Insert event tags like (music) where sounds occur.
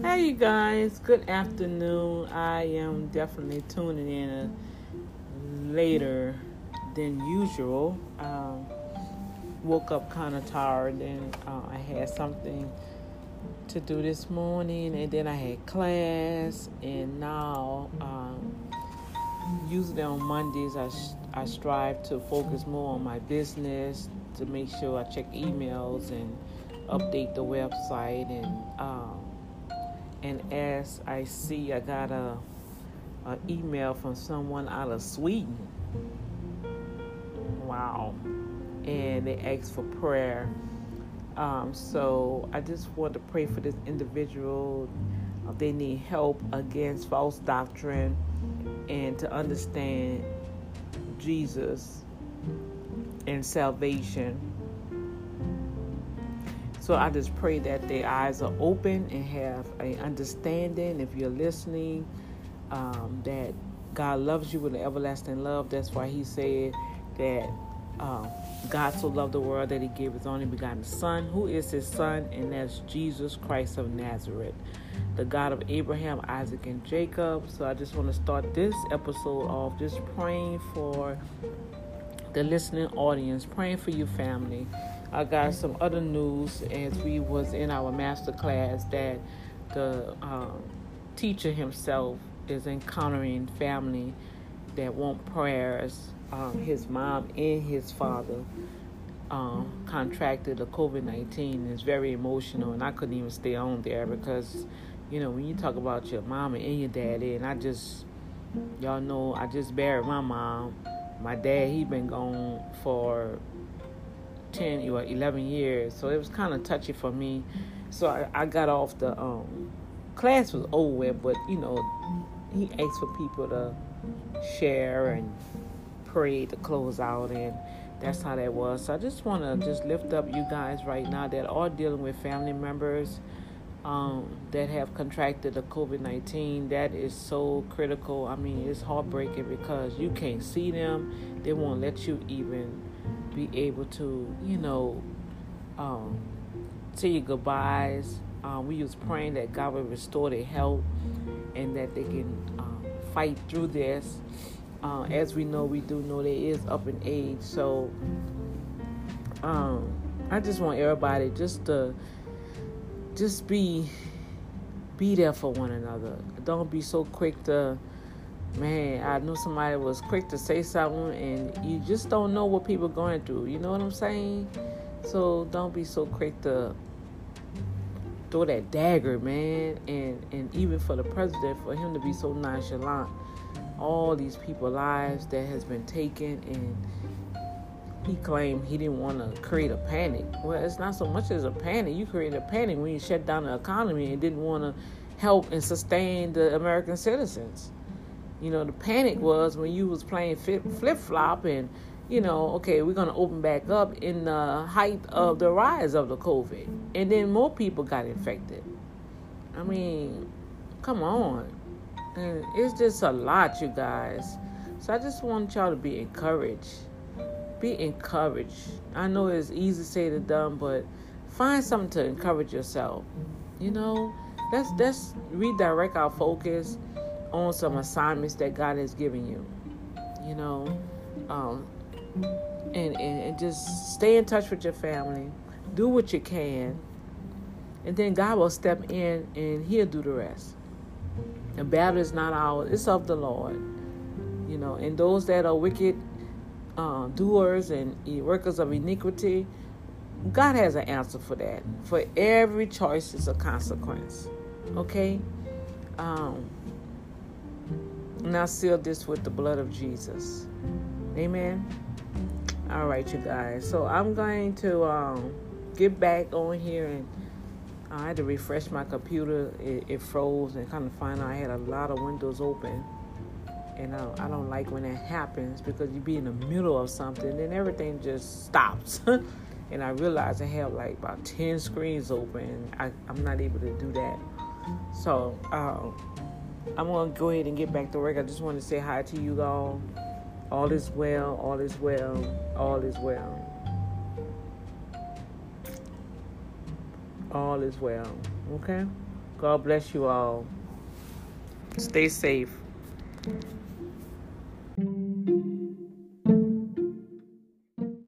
Hey, you guys. Good afternoon. I am definitely tuning in later than usual. Um, woke up kind of tired, and uh, I had something to do this morning, and then I had class, and now um, usually on Mondays I I strive to focus more on my business to make sure I check emails and update the website and. Um, and as I see, I got a, a email from someone out of Sweden. Wow, and they asked for prayer. Um, so I just want to pray for this individual. They need help against false doctrine and to understand Jesus and salvation so I just pray that their eyes are open and have an understanding. If you're listening, um, that God loves you with an everlasting love. That's why He said that uh, God so loved the world that He gave His only begotten Son. Who is His Son? And that's Jesus Christ of Nazareth, the God of Abraham, Isaac, and Jacob. So I just want to start this episode off just praying for the listening audience, praying for your family I got some other news as we was in our master class that the um, teacher himself is encountering family that want prayers. Um, his mom and his father um, contracted the COVID nineteen. It's very emotional, and I couldn't even stay on there because, you know, when you talk about your mama and your daddy, and I just, y'all know, I just buried my mom. My dad, he been gone for 10 or 11 years, so it was kind of touchy for me. So I, I got off the um, class was over, but you know, he asked for people to share and pray to close out, and that's how that was. So I just want to just lift up you guys right now that are dealing with family members um, that have contracted the COVID 19. That is so critical. I mean, it's heartbreaking because you can't see them, they won't let you even be able to, you know, um, say goodbyes. Uh, we was praying that God would restore their health and that they can um, fight through this. Uh, as we know, we do know there is up in age, so um, I just want everybody just to just be be there for one another. Don't be so quick to man, I knew somebody was quick to say something, and you just don't know what people are going through. You know what I'm saying? So don't be so quick to throw that dagger, man. And and even for the president, for him to be so nonchalant, all these people lives that has been taken, and he claimed he didn't want to create a panic. Well, it's not so much as a panic. You create a panic when you shut down the economy and didn't want to help and sustain the American citizens. You know, the panic was when you was playing flip flop and, you know, okay, we're gonna open back up in the height of the rise of the COVID, and then more people got infected. I mean, come on, and it's just a lot, you guys. So I just want y'all to be encouraged. Be encouraged. I know it's easy to say to done, but find something to encourage yourself. You know, let's let's redirect our focus on some assignments that God has given you. You know, um, and, and, and just stay in touch with your family. Do what you can, and then God will step in and He'll do the rest. The battle is not ours; it's of the Lord. You know, and those that are wicked uh, doers and workers of iniquity, God has an answer for that. For every choice is a consequence. Okay. Um, and I seal this with the blood of Jesus. Amen. All right, you guys. So I'm going to um, get back on here and I had to refresh my computer. It, it froze and kind of find out I had a lot of windows open. And I, I don't like when that happens because you be in the middle of something and everything just stops. (laughs) and I realized I have like about 10 screens open. I, I'm not able to do that. So, um, I'm gonna go ahead and get back to work. I just want to say hi to you all. All is well, all is well, all is well. All is well. Okay? God bless you all. Stay safe.